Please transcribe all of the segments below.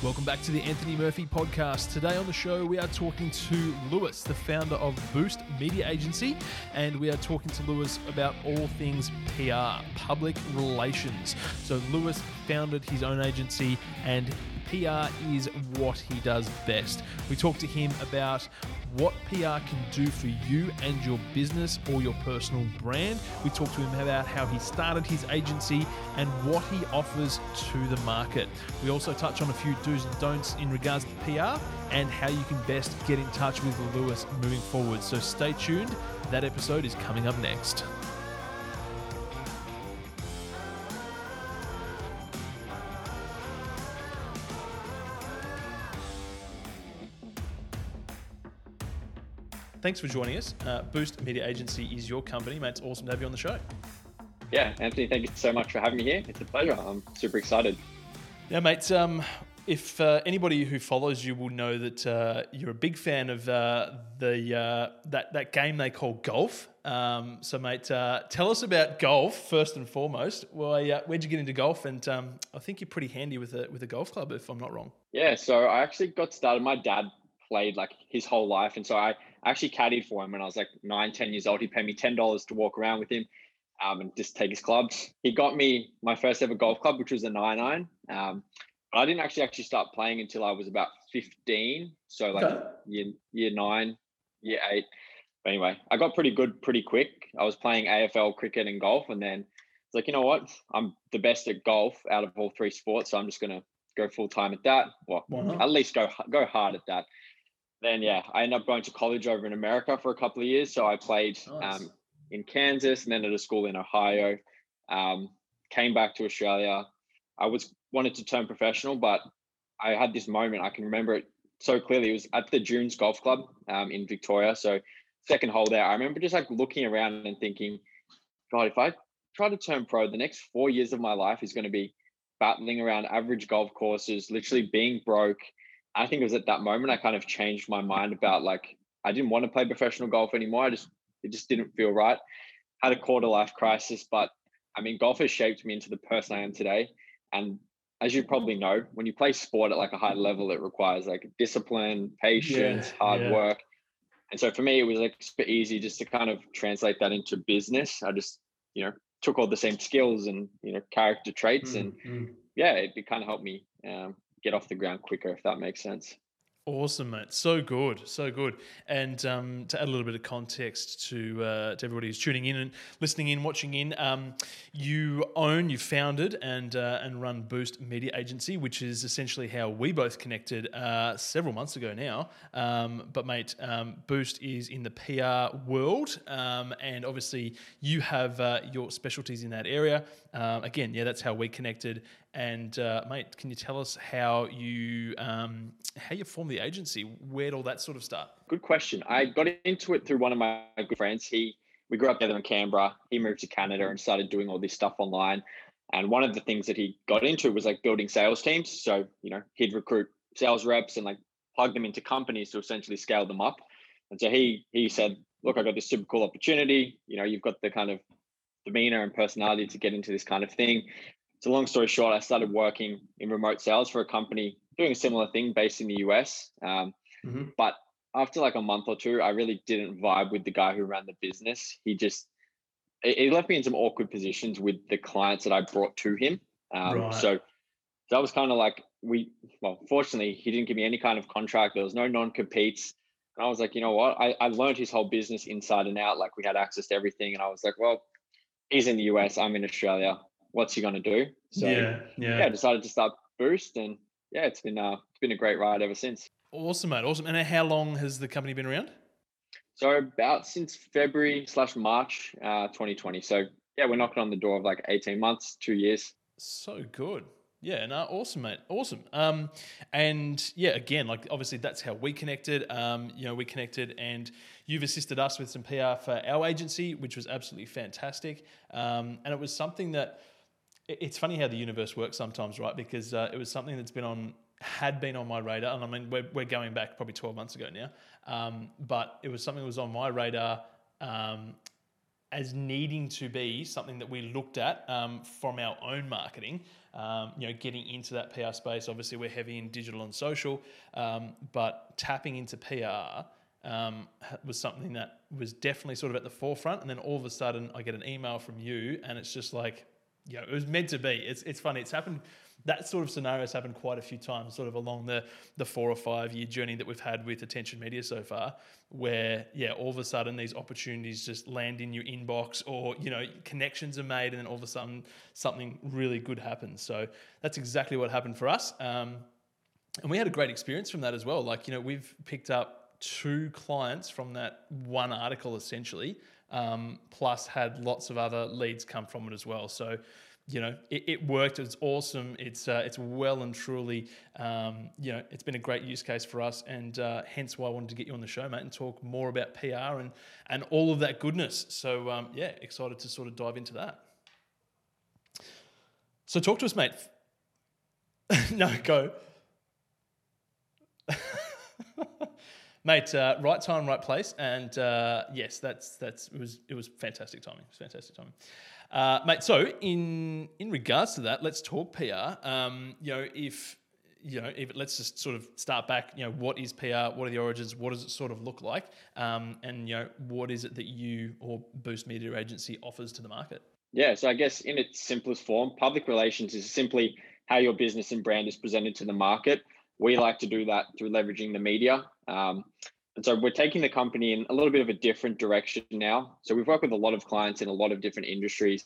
Welcome back to the Anthony Murphy podcast. Today on the show, we are talking to Lewis, the founder of Boost Media Agency, and we are talking to Lewis about all things PR, public relations. So, Lewis founded his own agency, and PR is what he does best. We talk to him about what PR can do for you and your business or your personal brand. We talk to him about how he started his agency and what he offers to the market. We also touch on a few do's and don'ts in regards to PR and how you can best get in touch with Lewis moving forward. So stay tuned. That episode is coming up next. Thanks for joining us. Uh, Boost Media Agency is your company, mate. It's awesome to have you on the show. Yeah, Anthony, thank you so much for having me here. It's a pleasure. I'm super excited. Yeah, mate. Um, if uh, anybody who follows you will know that uh, you're a big fan of uh, the uh, that that game they call golf. Um, so, mate, uh, tell us about golf first and foremost. Well, uh, where'd you get into golf? And um, I think you're pretty handy with a with a golf club, if I'm not wrong. Yeah, so I actually got started. My dad played like his whole life, and so I actually caddied for him when I was like nine, 10 years old. He paid me ten dollars to walk around with him um, and just take his clubs. He got me my first ever golf club, which was a nine iron. Um, I didn't actually actually start playing until I was about 15. So like okay. year, year nine, year eight. But anyway, I got pretty good pretty quick. I was playing AFL cricket and golf, and then it's like, you know what? I'm the best at golf out of all three sports, so I'm just gonna go full time at that. Well, at least go go hard at that. Then yeah, I ended up going to college over in America for a couple of years. So I played nice. um, in Kansas and then at a school in Ohio. Um, came back to Australia. I was wanted to turn professional, but I had this moment. I can remember it so clearly. It was at the Dunes Golf Club um, in Victoria. So second hole there. I remember just like looking around and thinking, God, if I try to turn pro, the next four years of my life is going to be battling around average golf courses, literally being broke. I think it was at that moment I kind of changed my mind about like I didn't want to play professional golf anymore. I just it just didn't feel right. Had a quarter life crisis, but I mean, golf has shaped me into the person I am today. And as you probably know, when you play sport at like a high level, it requires like discipline, patience, yeah, hard yeah. work. And so for me, it was like super easy just to kind of translate that into business. I just, you know, took all the same skills and, you know, character traits. Mm, and mm. yeah, it, it kind of helped me um, get off the ground quicker, if that makes sense. Awesome, mate. So good, so good. And um, to add a little bit of context to uh, to everybody who's tuning in and listening in, watching in, um, you own, you founded, and uh, and run Boost Media Agency, which is essentially how we both connected uh, several months ago now. Um, but mate, um, Boost is in the PR world, um, and obviously you have uh, your specialties in that area. Um, again, yeah, that's how we connected. And uh, mate, can you tell us how you um, how you formed the agency? Where'd all that sort of start? Good question. I got into it through one of my good friends. He we grew up together in Canberra. He moved to Canada and started doing all this stuff online. And one of the things that he got into was like building sales teams. So you know he'd recruit sales reps and like plug them into companies to essentially scale them up. And so he he said, "Look, I got this super cool opportunity. You know, you've got the kind of demeanor and personality to get into this kind of thing. So long story short, I started working in remote sales for a company doing a similar thing based in the US. Um, mm-hmm. But after like a month or two, I really didn't vibe with the guy who ran the business. He just it, left me in some awkward positions with the clients that I brought to him. Um, right. So that was kind of like we. Well, fortunately, he didn't give me any kind of contract. There was no non competes. And I was like, you know what? I, I learned his whole business inside and out. Like we had access to everything. And I was like, well, he's in the US, I'm in Australia. What's he going to do? So yeah, yeah, yeah, decided to start Boost, and yeah, it's been uh, it's been a great ride ever since. Awesome, mate. Awesome. And how long has the company been around? So about since February slash March, uh, 2020. So yeah, we're knocking on the door of like 18 months, two years. So good. Yeah, no, awesome, mate. Awesome. Um, and yeah, again, like obviously that's how we connected. Um, you know, we connected and you've assisted us with some PR for our agency, which was absolutely fantastic. Um, and it was something that it's funny how the universe works sometimes, right? Because uh, it was something that's been on had been on my radar, and I mean we're, we're going back probably 12 months ago now, um, but it was something that was on my radar um, as needing to be something that we looked at um, from our own marketing. Um, you know, getting into that PR space. Obviously, we're heavy in digital and social, um, but tapping into PR um, was something that was definitely sort of at the forefront. And then all of a sudden, I get an email from you, and it's just like, you know, it was meant to be. It's it's funny. It's happened that sort of scenario has happened quite a few times, sort of along the the four or five year journey that we've had with attention media so far, where yeah, all of a sudden these opportunities just land in your inbox, or you know connections are made, and then all of a sudden something really good happens. So that's exactly what happened for us, um, and we had a great experience from that as well. Like you know we've picked up two clients from that one article essentially. Um, plus had lots of other leads come from it as well. So you know, it, it, worked. It's awesome. It's uh, it's well and truly, um, you know, it's been a great use case for us, and uh, hence why I wanted to get you on the show, mate, and talk more about PR and and all of that goodness. So um, yeah, excited to sort of dive into that. So talk to us, mate. no, go. mate. Uh, right time, right place, and uh, yes, that's that's it was it was fantastic timing. It was fantastic timing. Uh, mate, so in in regards to that, let's talk PR. Um, you know, if you know, if let's just sort of start back. You know, what is PR? What are the origins? What does it sort of look like? Um, and you know, what is it that you or Boost Media Agency offers to the market? Yeah, so I guess in its simplest form, public relations is simply how your business and brand is presented to the market. We like to do that through leveraging the media. Um, and so we're taking the company in a little bit of a different direction now. So we've worked with a lot of clients in a lot of different industries.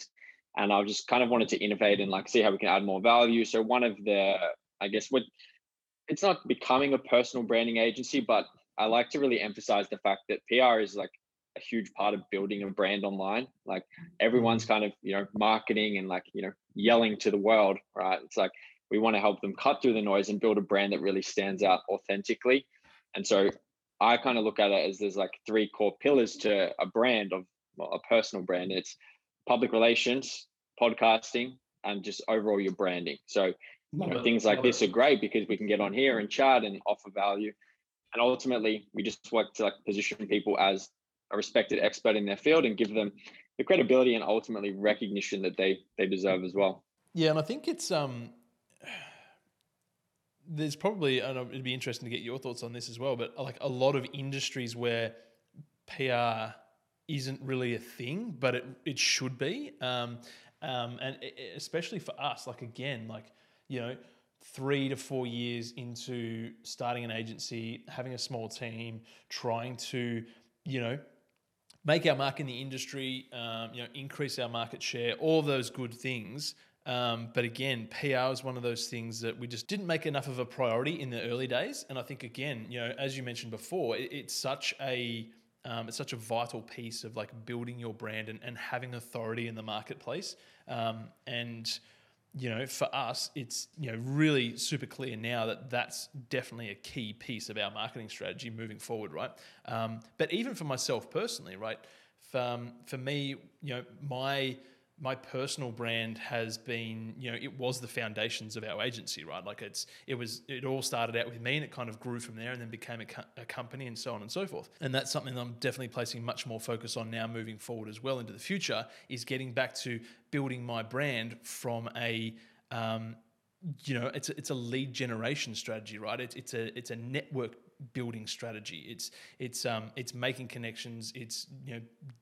And I just kind of wanted to innovate and like see how we can add more value. So one of the, I guess what it's not becoming a personal branding agency, but I like to really emphasize the fact that PR is like a huge part of building a brand online. Like everyone's kind of, you know, marketing and like, you know, yelling to the world, right? It's like we want to help them cut through the noise and build a brand that really stands out authentically. And so I kind of look at it as there's like three core pillars to a brand of well, a personal brand. It's public relations, podcasting, and just overall your branding. So you know, things like this are great because we can get on here and chat and offer value. And ultimately, we just work to like position people as a respected expert in their field and give them the credibility and ultimately recognition that they they deserve as well. Yeah, and I think it's um there's probably and it'd be interesting to get your thoughts on this as well. But like a lot of industries where PR isn't really a thing, but it it should be, um, um, and especially for us, like again, like you know, three to four years into starting an agency, having a small team, trying to you know make our mark in the industry, um, you know, increase our market share, all those good things. Um, but again, PR is one of those things that we just didn't make enough of a priority in the early days. And I think again, you know, as you mentioned before, it, it's such a um, it's such a vital piece of like building your brand and, and having authority in the marketplace. Um, and you know, for us, it's you know really super clear now that that's definitely a key piece of our marketing strategy moving forward, right? Um, but even for myself personally, right? For, um, for me, you know, my my personal brand has been, you know, it was the foundations of our agency, right? Like it's, it was, it all started out with me and it kind of grew from there and then became a, co- a company and so on and so forth. And that's something that I'm definitely placing much more focus on now moving forward as well into the future is getting back to building my brand from a, um, you know, it's a, it's a lead generation strategy, right? It's, it's a, it's a network building strategy. It's it's um, it's making connections. It's you know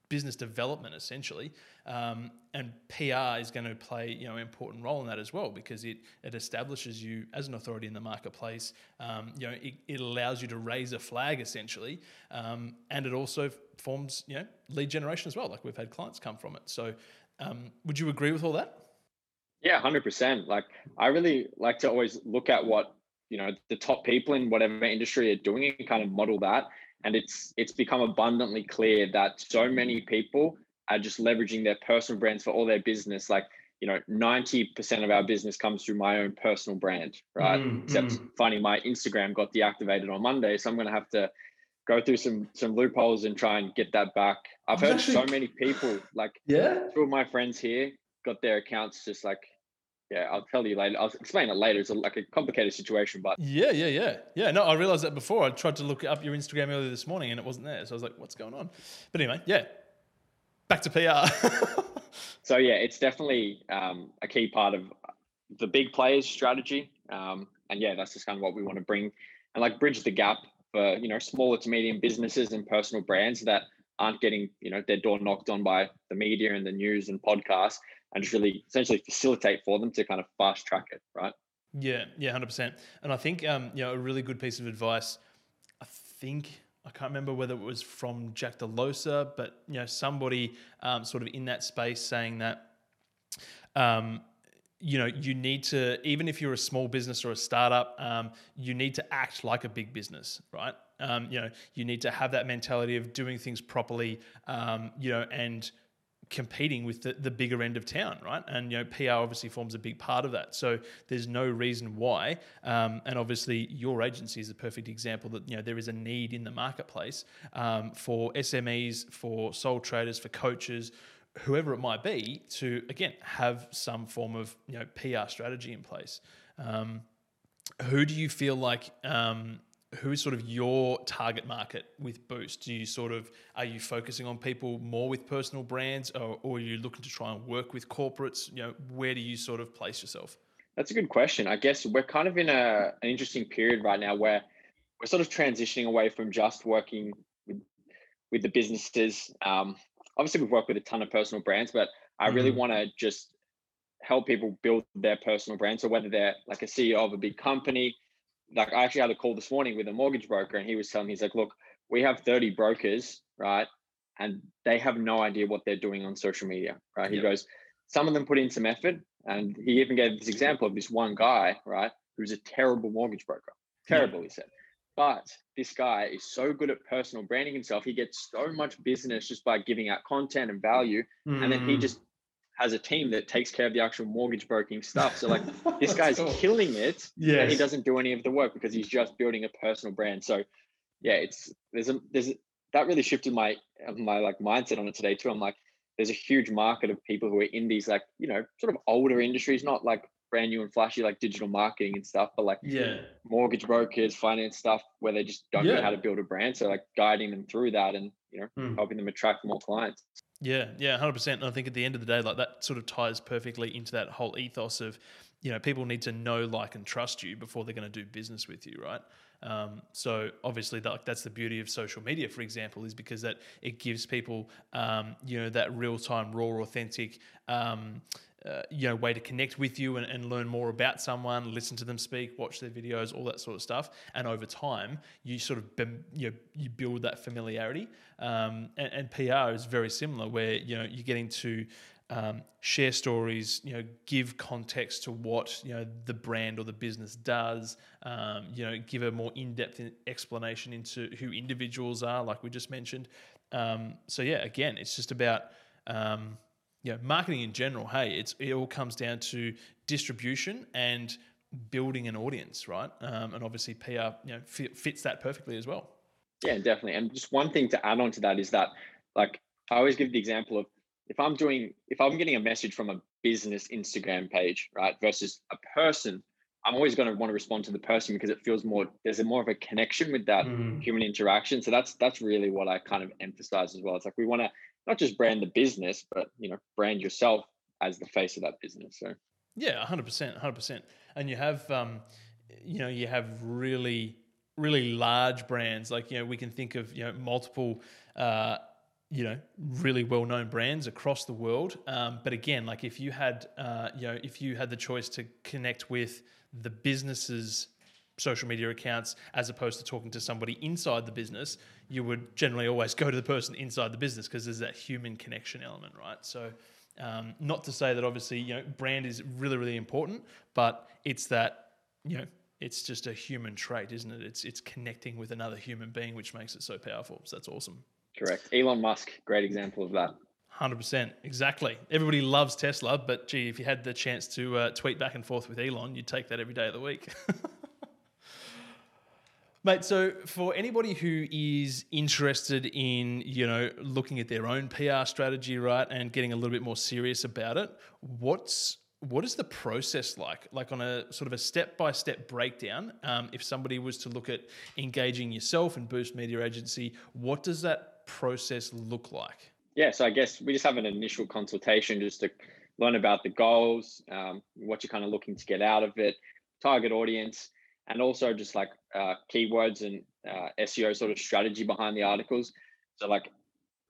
business development essentially, um, and PR is going to play you know an important role in that as well because it it establishes you as an authority in the marketplace. Um, you know it, it allows you to raise a flag essentially, um, and it also forms you know lead generation as well. Like we've had clients come from it. So um, would you agree with all that? Yeah, hundred percent. Like I really like to always look at what you know the top people in whatever industry are doing and kind of model that. And it's it's become abundantly clear that so many people are just leveraging their personal brands for all their business. Like you know 90% of our business comes through my own personal brand right? Mm, except funny my instagram got deactivated on monday so i'm going to have to go through some some loopholes and try and get that back. I've heard actually, so many people like yeah? two of my friends here got their accounts just like yeah, I'll tell you later. I'll explain it later. It's a, like a complicated situation, but yeah, yeah, yeah, yeah. No, I realized that before. I tried to look up your Instagram earlier this morning, and it wasn't there. So I was like, "What's going on?" But anyway, yeah. back to PR. so yeah, it's definitely um, a key part of the big players' strategy, um, and yeah, that's just kind of what we want to bring and like bridge the gap for you know smaller to medium businesses and personal brands that aren't getting you know their door knocked on by the media and the news and podcasts, and just really essentially facilitate for them to kind of fast track it, right? Yeah, yeah, hundred percent. And I think um, you know a really good piece of advice. I think I can't remember whether it was from Jack Delosa, but you know somebody um, sort of in that space saying that um, you know you need to even if you're a small business or a startup, um, you need to act like a big business, right? Um, you know you need to have that mentality of doing things properly, um, you know, and competing with the, the bigger end of town, right? And you know, PR obviously forms a big part of that. So there's no reason why. Um, and obviously, your agency is a perfect example that you know there is a need in the marketplace um, for SMEs, for sole traders, for coaches, whoever it might be, to again have some form of you know PR strategy in place. Um, who do you feel like um, who is sort of your target market with Boost? Do you sort of are you focusing on people more with personal brands, or, or are you looking to try and work with corporates? You know, where do you sort of place yourself? That's a good question. I guess we're kind of in a an interesting period right now where we're sort of transitioning away from just working with with the businesses. Um, obviously, we've worked with a ton of personal brands, but I really mm. want to just help people build their personal brand. So whether they're like a CEO of a big company, like I actually had a call this morning with a mortgage broker, and he was telling me, he's like, look, we have 30 brokers, right? And they have no idea what they're doing on social media, right? He goes, some of them put in some effort. And he even gave this example of this one guy, right, who's a terrible mortgage broker. Terrible, yeah. he said. But this guy is so good at personal branding himself. He gets so much business just by giving out content and value. Mm. And then he mm. just has a team that takes care of the actual mortgage broking stuff. So like this guy's cool. killing it. Yeah. he doesn't do any of the work because he's just building a personal brand. So yeah, it's there's a there's a, that really shifted my my like mindset on it today too. I'm like, there's a huge market of people who are in these like, you know, sort of older industries, not like brand new and flashy like digital marketing and stuff, but like yeah, mortgage brokers, finance stuff where they just don't yeah. know how to build a brand. So like guiding them through that and you know, mm. helping them attract more clients. Yeah, yeah, hundred percent. And I think at the end of the day, like that sort of ties perfectly into that whole ethos of, you know, people need to know, like, and trust you before they're going to do business with you, right? Um, so obviously, that, that's the beauty of social media, for example, is because that it gives people, um, you know, that real time, raw, authentic. Um, uh, you know way to connect with you and, and learn more about someone listen to them speak watch their videos all that sort of stuff. And over time you sort of you know, you build that familiarity. Um, and, and, pr is very similar where you know you're getting to um, share stories you know give context to what you know the brand or the business does um, you know give a more in-depth explanation into who individuals are like we just mentioned. Um, so yeah again it's just about um, you know, marketing in general, hey, it's it all comes down to distribution and building an audience, right? Um, and obviously, PR you know fits that perfectly as well. Yeah, definitely. And just one thing to add on to that is that, like, I always give the example of if I'm doing if I'm getting a message from a business Instagram page, right, versus a person, I'm always going to want to respond to the person because it feels more there's a more of a connection with that mm. human interaction. So that's that's really what I kind of emphasize as well. It's like we want to not just brand the business, but you know, brand yourself as the face of that business. So yeah, hundred percent, hundred percent. And you have, um, you know, you have really, really large brands. Like you know, we can think of you know multiple. Uh, you know, really well-known brands across the world. Um, but again, like if you had, uh, you know, if you had the choice to connect with the businesses social media accounts as opposed to talking to somebody inside the business, you would generally always go to the person inside the business because there's that human connection element, right? So, um, not to say that obviously you know brand is really really important, but it's that you know it's just a human trait, isn't it? It's it's connecting with another human being, which makes it so powerful. So that's awesome. Correct. Elon Musk, great example of that. Hundred percent, exactly. Everybody loves Tesla, but gee, if you had the chance to uh, tweet back and forth with Elon, you'd take that every day of the week. Mate, so for anybody who is interested in, you know, looking at their own PR strategy, right, and getting a little bit more serious about it, what's what is the process like? Like on a sort of a step by step breakdown, um, if somebody was to look at engaging yourself and Boost Media Agency, what does that process look like? yeah, so I guess we just have an initial consultation just to learn about the goals, um, what you're kind of looking to get out of it, target audience, and also just like uh, keywords and uh, SEO sort of strategy behind the articles. So like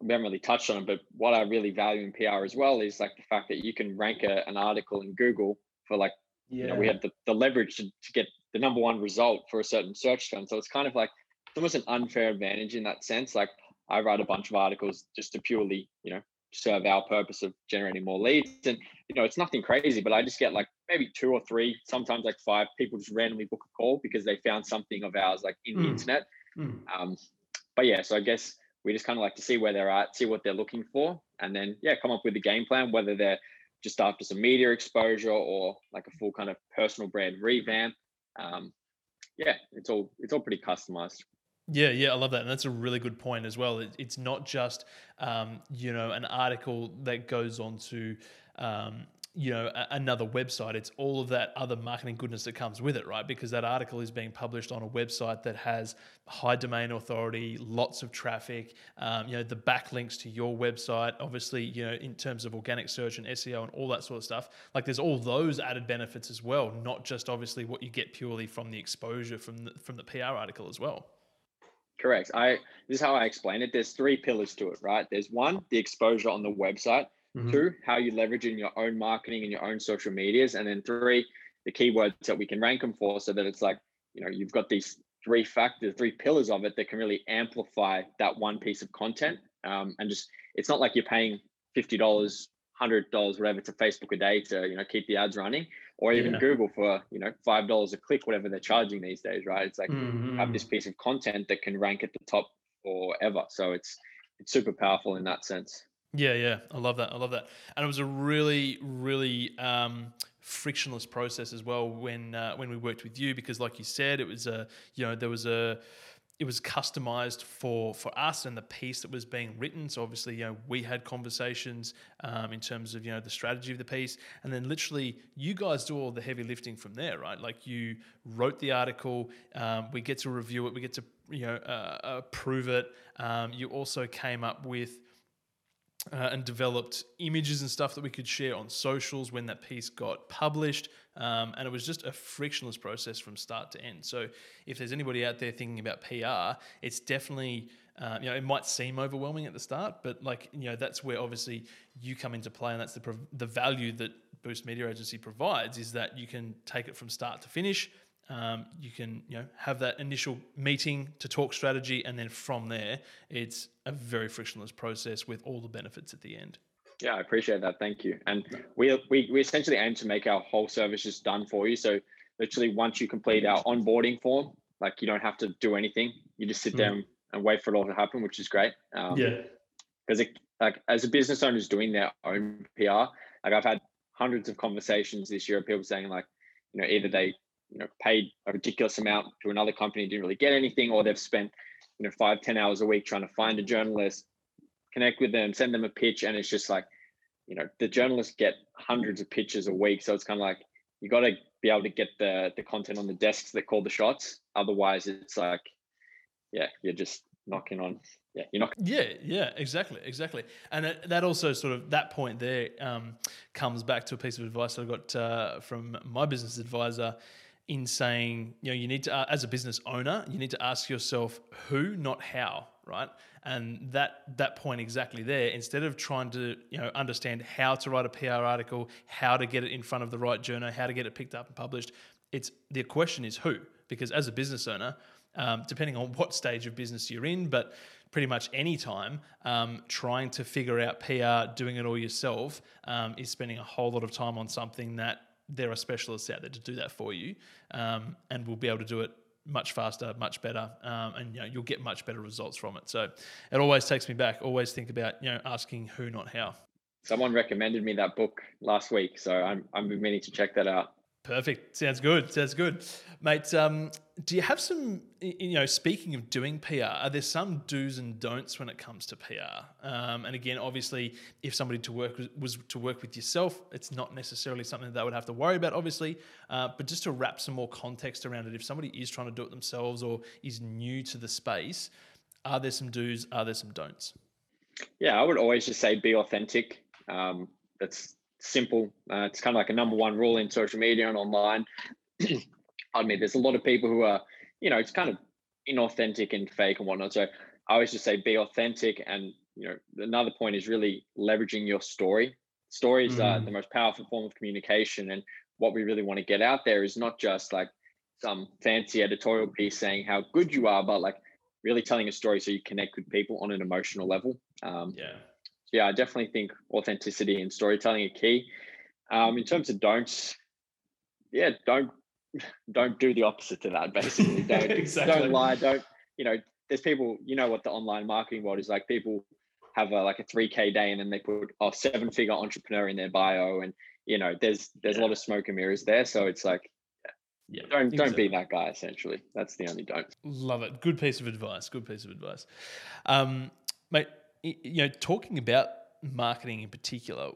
we haven't really touched on it, but what I really value in PR as well is like the fact that you can rank a, an article in Google for like, yeah. you know, we have the, the leverage to, to get the number one result for a certain search term. So it's kind of like it's almost an unfair advantage in that sense. Like I write a bunch of articles just to purely, you know, serve our purpose of generating more leads. And, you know, it's nothing crazy, but I just get like maybe two or three, sometimes like five people just randomly book a call because they found something of ours like in mm. the internet. Mm. Um, but yeah, so I guess we just kind of like to see where they're at, see what they're looking for, and then yeah, come up with a game plan, whether they're just after some media exposure or like a full kind of personal brand revamp. Um, yeah, it's all it's all pretty customized. Yeah, yeah, I love that, and that's a really good point as well. It, it's not just um, you know an article that goes on to um, you know a, another website. It's all of that other marketing goodness that comes with it right? Because that article is being published on a website that has high domain authority lots of traffic um, you know the backlinks to your website obviously you know in terms of organic search and seo and all that sort of stuff. Like there's all those added benefits as well not just obviously what you get purely from the exposure from the, from the pr article as well correct i this is how i explain it there's three pillars to it right there's one the exposure on the website Mm-hmm. Two, how you leverage in your own marketing and your own social medias. And then three, the keywords that we can rank them for so that it's like, you know, you've got these three factors, three pillars of it that can really amplify that one piece of content. Um, and just, it's not like you're paying $50, $100, whatever to Facebook a day to, you know, keep the ads running or even yeah. Google for, you know, $5 a click, whatever they're charging these days, right? It's like mm-hmm. have this piece of content that can rank at the top or ever. So it's, it's super powerful in that sense. Yeah, yeah, I love that. I love that, and it was a really, really um, frictionless process as well when uh, when we worked with you because, like you said, it was a you know there was a it was customized for for us and the piece that was being written. So obviously, you know, we had conversations um, in terms of you know the strategy of the piece, and then literally you guys do all the heavy lifting from there, right? Like you wrote the article, um, we get to review it, we get to you know uh, approve it. Um, you also came up with uh, and developed images and stuff that we could share on socials when that piece got published. Um, and it was just a frictionless process from start to end. So if there's anybody out there thinking about PR, it's definitely. Uh, you know, it might seem overwhelming at the start, but like you know, that's where obviously you come into play, and that's the the value that Boost Media Agency provides is that you can take it from start to finish. Um, you can you know have that initial meeting to talk strategy, and then from there, it's a very frictionless process with all the benefits at the end. Yeah, I appreciate that. Thank you. And we we we essentially aim to make our whole service just done for you. So literally, once you complete our onboarding form, like you don't have to do anything. You just sit mm. down and wait for it all to happen, which is great. Um, yeah. Because like as a business owner is doing their own PR, like I've had hundreds of conversations this year of people saying like, you know, either they you know paid a ridiculous amount to another company didn't really get anything or they've spent you know five ten hours a week trying to find a journalist connect with them send them a pitch and it's just like you know the journalists get hundreds of pitches a week so it's kind of like you got to be able to get the the content on the desks that call the shots. Otherwise it's like yeah you're just knocking on yeah you're not yeah yeah exactly exactly. And that also sort of that point there um, comes back to a piece of advice i got uh, from my business advisor in saying, you know, you need to, uh, as a business owner, you need to ask yourself who, not how, right? And that that point exactly there, instead of trying to, you know, understand how to write a PR article, how to get it in front of the right journal, how to get it picked up and published, it's the question is who, because as a business owner, um, depending on what stage of business you're in, but pretty much any time, um, trying to figure out PR, doing it all yourself, um, is spending a whole lot of time on something that there are specialists out there to do that for you, um, and we'll be able to do it much faster, much better, um, and you know you'll get much better results from it. So it always takes me back. Always think about you know asking who, not how. Someone recommended me that book last week, so I'm I'm meaning to check that out. Perfect. Sounds good. Sounds good, mate. Um, do you have some? You know, speaking of doing PR, are there some do's and don'ts when it comes to PR? Um, and again, obviously, if somebody to work was to work with yourself, it's not necessarily something that they would have to worry about, obviously. Uh, but just to wrap some more context around it, if somebody is trying to do it themselves or is new to the space, are there some do's? Are there some don'ts? Yeah, I would always just say be authentic. Um, that's simple. Uh, it's kind of like a number one rule in social media and online. I mean, there's a lot of people who are, you know, it's kind of inauthentic and fake and whatnot. So I always just say be authentic. And, you know, another point is really leveraging your story. Stories mm. are the most powerful form of communication. And what we really want to get out there is not just like some fancy editorial piece saying how good you are, but like really telling a story so you connect with people on an emotional level. Um, yeah. Yeah, I definitely think authenticity and storytelling are key. Um, in terms of don'ts, yeah, don't don't do the opposite to that. Basically, don't exactly. don't lie. Don't you know? There's people. You know what the online marketing world is like. People have a, like a 3k day and then they put a seven figure entrepreneur in their bio and you know there's there's yeah. a lot of smoke and mirrors there so it's like yeah, don't exactly. don't be that guy. Essentially, that's the only don't. Love it. Good piece of advice. Good piece of advice, um, mate. You know, talking about marketing in particular,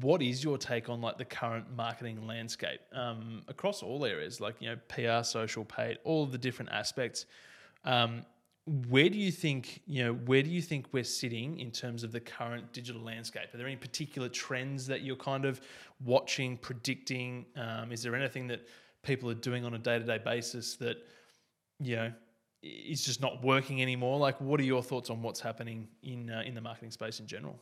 what is your take on like the current marketing landscape um, across all areas, like you know, PR, social, paid, all the different aspects? Um, where do you think you know where do you think we're sitting in terms of the current digital landscape? Are there any particular trends that you're kind of watching predicting? Um, is there anything that people are doing on a day-to-day basis that you know is just not working anymore. Like what are your thoughts on what's happening in uh, in the marketing space in general?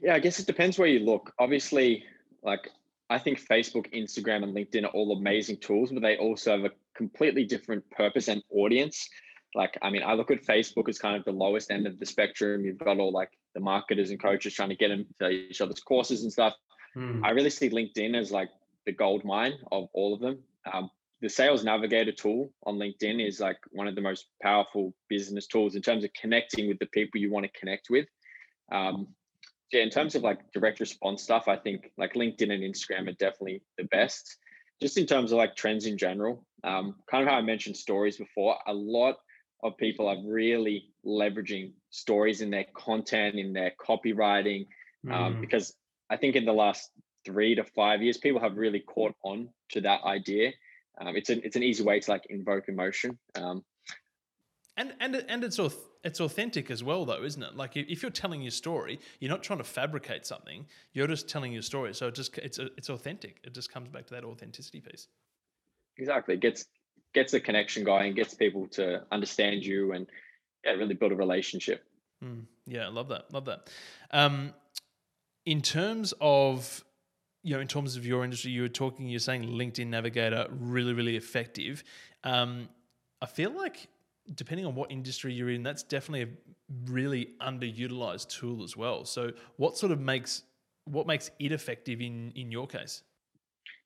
Yeah i guess it depends where you look. Obviously like i think facebook instagram and linkedin are all amazing tools but they also have a completely different purpose and audience. Like i mean i look at facebook as kind of the lowest end of the spectrum. You've got all like the marketers and coaches trying to get them to each other's courses and stuff. Mm. i really see linkedin as like the gold mine of all of them. Um, the sales navigator tool on linkedin is like one of the most powerful business tools in terms of connecting with the people you want to connect with um, yeah in terms of like direct response stuff i think like linkedin and instagram are definitely the best just in terms of like trends in general um, kind of how i mentioned stories before a lot of people are really leveraging stories in their content in their copywriting um, mm. because i think in the last three to five years, people have really caught on to that idea. Um, it's an it's an easy way to like invoke emotion. Um, and and and it's it's authentic as well, though, isn't it? Like if you're telling your story, you're not trying to fabricate something. You're just telling your story. So it just it's it's authentic. It just comes back to that authenticity piece. Exactly. It gets gets the connection going. Gets people to understand you and yeah, really build a relationship. Mm, yeah, love that. Love that. Um, in terms of you know, in terms of your industry, you were talking, you're saying LinkedIn Navigator really, really effective. Um, I feel like depending on what industry you're in, that's definitely a really underutilized tool as well. So, what sort of makes what makes it effective in in your case?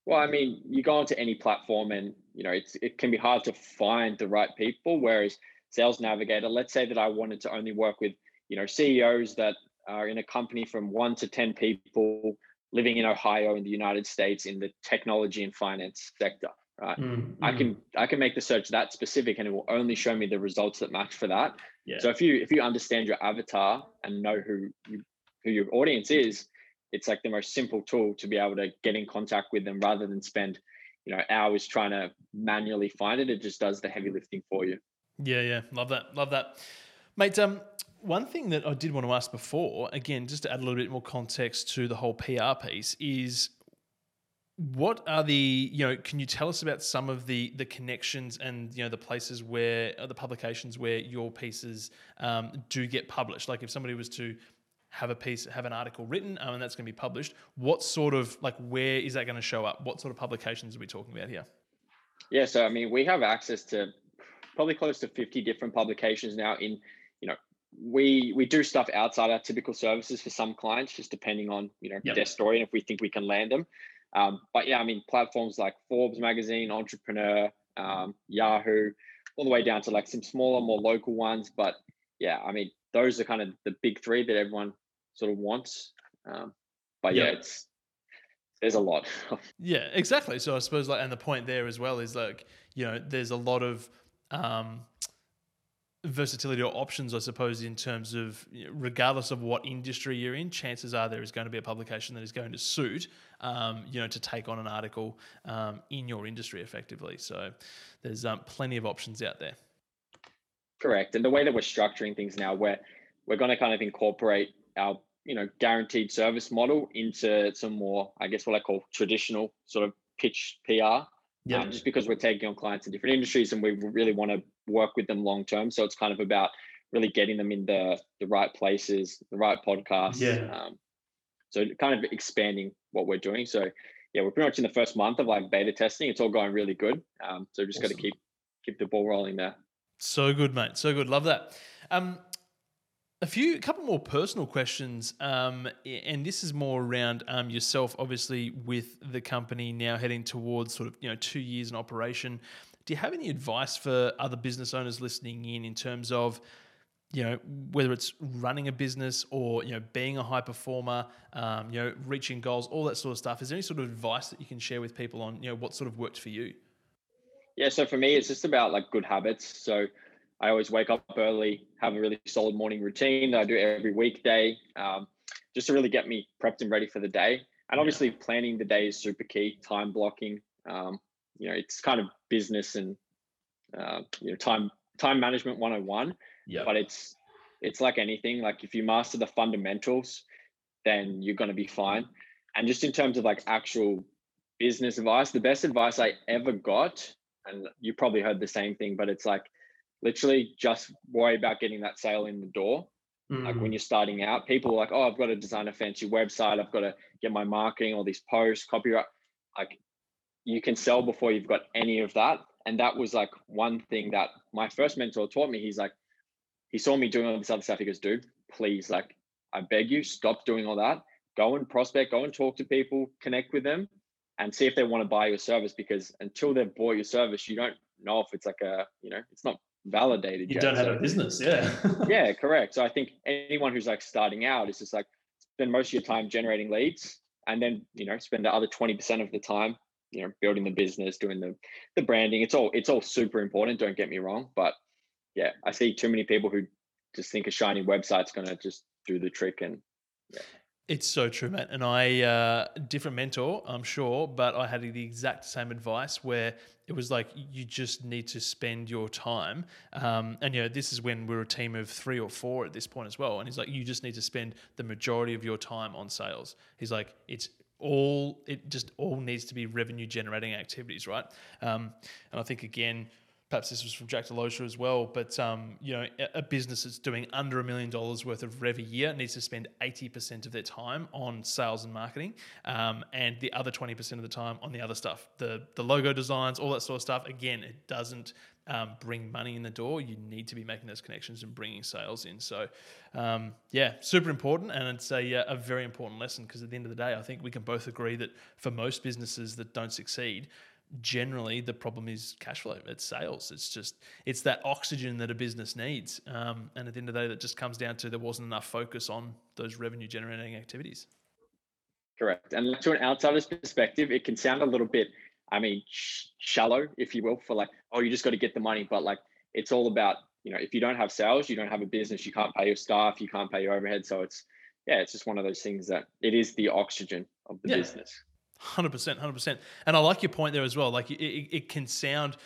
Well, I mean, you go onto any platform, and you know, it's it can be hard to find the right people. Whereas Sales Navigator, let's say that I wanted to only work with you know CEOs that are in a company from one to ten people living in Ohio in the United States in the technology and finance sector. Right. Mm-hmm. I can I can make the search that specific and it will only show me the results that match for that. Yeah. So if you if you understand your avatar and know who you, who your audience is, it's like the most simple tool to be able to get in contact with them rather than spend, you know, hours trying to manually find it. It just does the heavy lifting for you. Yeah, yeah. Love that. Love that. Mate, um, one thing that I did want to ask before, again, just to add a little bit more context to the whole PR piece, is what are the you know can you tell us about some of the the connections and you know the places where uh, the publications where your pieces um, do get published? Like if somebody was to have a piece have an article written um, and that's going to be published what sort of like where is that going to show up? What sort of publications are we talking about here? Yeah so i mean we have access to probably close to 50 different publications now in you know we we do stuff outside our typical services for some clients, just depending on you know yep. their story and if we think we can land them. Um, but yeah, I mean platforms like Forbes magazine, Entrepreneur, um, Yahoo, all the way down to like some smaller, more local ones. But yeah, I mean those are kind of the big three that everyone sort of wants. Um, but yep. yeah, it's there's a lot. yeah, exactly. So I suppose like, and the point there as well is like you know there's a lot of um, versatility or options, I suppose, in terms of regardless of what industry you're in, chances are there is going to be a publication that is going to suit, um, you know, to take on an article um, in your industry effectively. So there's um, plenty of options out there. Correct, and the way that we're structuring things now, we're we're going to kind of incorporate our you know guaranteed service model into some more, I guess, what I call traditional sort of pitch PR. Yeah. Um, just because we're taking on clients in different industries and we really want to work with them long term. So it's kind of about really getting them in the the right places, the right podcasts. Yeah. Um, so kind of expanding what we're doing. So yeah, we're pretty much in the first month of like beta testing. It's all going really good. Um, so just awesome. got to keep keep the ball rolling there. So good, mate. So good. Love that. Um, a few, a couple more personal questions, um, and this is more around um, yourself. Obviously, with the company now heading towards sort of you know two years in operation, do you have any advice for other business owners listening in in terms of you know whether it's running a business or you know being a high performer um, you know reaching goals all that sort of stuff? Is there any sort of advice that you can share with people on you know what sort of worked for you? Yeah so for me it's just about like good habits. So i always wake up early have a really solid morning routine that i do every weekday um, just to really get me prepped and ready for the day. And obviously yeah. planning the day is super key time blocking um, you know it's kind of business and uh, you know time time management 101 yeah. But it's it's like anything. Like if you master the fundamentals, then you're gonna be fine. And just in terms of like actual business advice, the best advice I ever got, and you probably heard the same thing, but it's like literally just worry about getting that sale in the door. Mm-hmm. Like when mm. you're starting out, people are like, oh, I've got to design a fancy website, I've got to get my marketing, all these posts, copyright. Like you can sell before you've got any of that. And that was like one thing that my first mentor taught me. He's like, he saw me doing all this other stuff. He goes, dude, please, like, I beg you, stop doing all that. Go and prospect, go and talk to people, connect with them, and see if they want to buy your service. Because until they've bought your service, you don't know if it's like a, you know, it's not validated. You yet. don't have so, a business, yeah. yeah, correct. So I think anyone who's like starting out is just like spend most of your time generating leads, and then you know spend the other twenty percent of the time, you know, building the business, doing the the branding. It's all it's all super important. Don't get me wrong, but yeah, I see too many people who just think a shiny website's going to just do the trick and yeah. It's so true, mate. And I, uh, different mentor, I'm sure, but I had the exact same advice where it was like, you just need to spend your time. Um, and, you know, this is when we're a team of three or four at this point as well. And he's like, you just need to spend the majority of your time on sales. He's like, it's all, it just all needs to be revenue generating activities, right? Um, and I think, again, perhaps this was from Jack Delosa as well, but um, you know, a, business that's doing under a million dollars worth of rev a year needs to spend 80% of their time on sales and marketing, um, and the other 20% of the time on the other stuff, the the logo designs, all that sort of stuff. Again, it doesn't um, bring money in the door. You need to be making those connections and bringing sales in. So, um, yeah, super important, and it's a, a very important lesson because at the end of the day, I think we can both agree that for most businesses that don't succeed, generally the problem is cash flow it's sales it's just it's that oxygen that a business needs um, and at the end of the day that just comes down to there wasn't enough focus on those revenue generating activities correct and to an outsider's perspective it can sound a little bit i mean sh- shallow if you will for like oh you just got to get the money but like it's all about you know if you don't have sales you don't have a business you can't pay your staff you can't pay your overhead so it's yeah it's just one of those things that it is the oxygen of the yeah. business Hundred percent, hundred percent. And I like your point there as well. Like it, it, can sound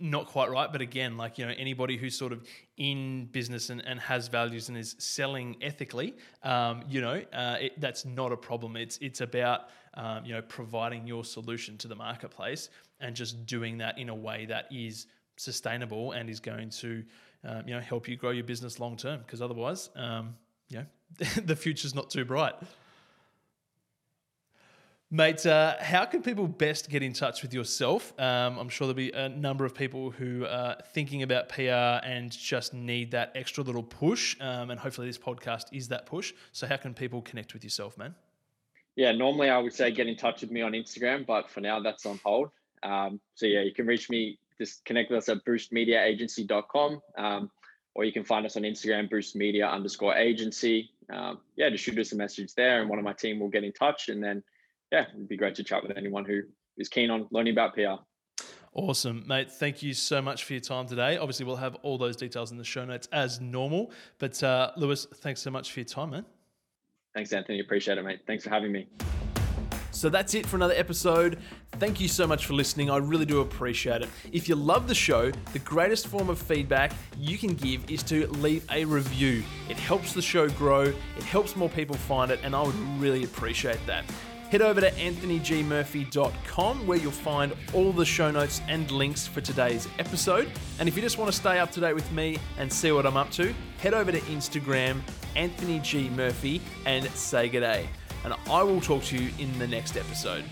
not quite right, but again, like you know, anybody who's sort of in business and, and has values and is selling ethically, um, you know, uh, it, that's not a problem. It's it's about um, you know providing your solution to the marketplace and just doing that in a way that is sustainable and is going to um, you know help you grow your business long term. Because otherwise, um, you know, the future's not too bright. Mate, uh, how can people best get in touch with yourself? Um, I'm sure there'll be a number of people who are thinking about PR and just need that extra little push. Um, and hopefully, this podcast is that push. So, how can people connect with yourself, man? Yeah, normally I would say get in touch with me on Instagram, but for now that's on hold. Um, so, yeah, you can reach me, just connect with us at boostmediaagency.com. Um, or you can find us on Instagram, boostmedia underscore agency. Um, yeah, just shoot us a message there, and one of my team will get in touch. And then yeah, it'd be great to chat with anyone who is keen on learning about PR. Awesome, mate. Thank you so much for your time today. Obviously, we'll have all those details in the show notes as normal. But uh, Lewis, thanks so much for your time, man. Thanks, Anthony. Appreciate it, mate. Thanks for having me. So that's it for another episode. Thank you so much for listening. I really do appreciate it. If you love the show, the greatest form of feedback you can give is to leave a review. It helps the show grow, it helps more people find it, and I would really appreciate that. Head over to anthonygmurphy.com where you'll find all the show notes and links for today's episode. And if you just want to stay up to date with me and see what I'm up to, head over to Instagram, Anthony G. Murphy, and say good day. And I will talk to you in the next episode.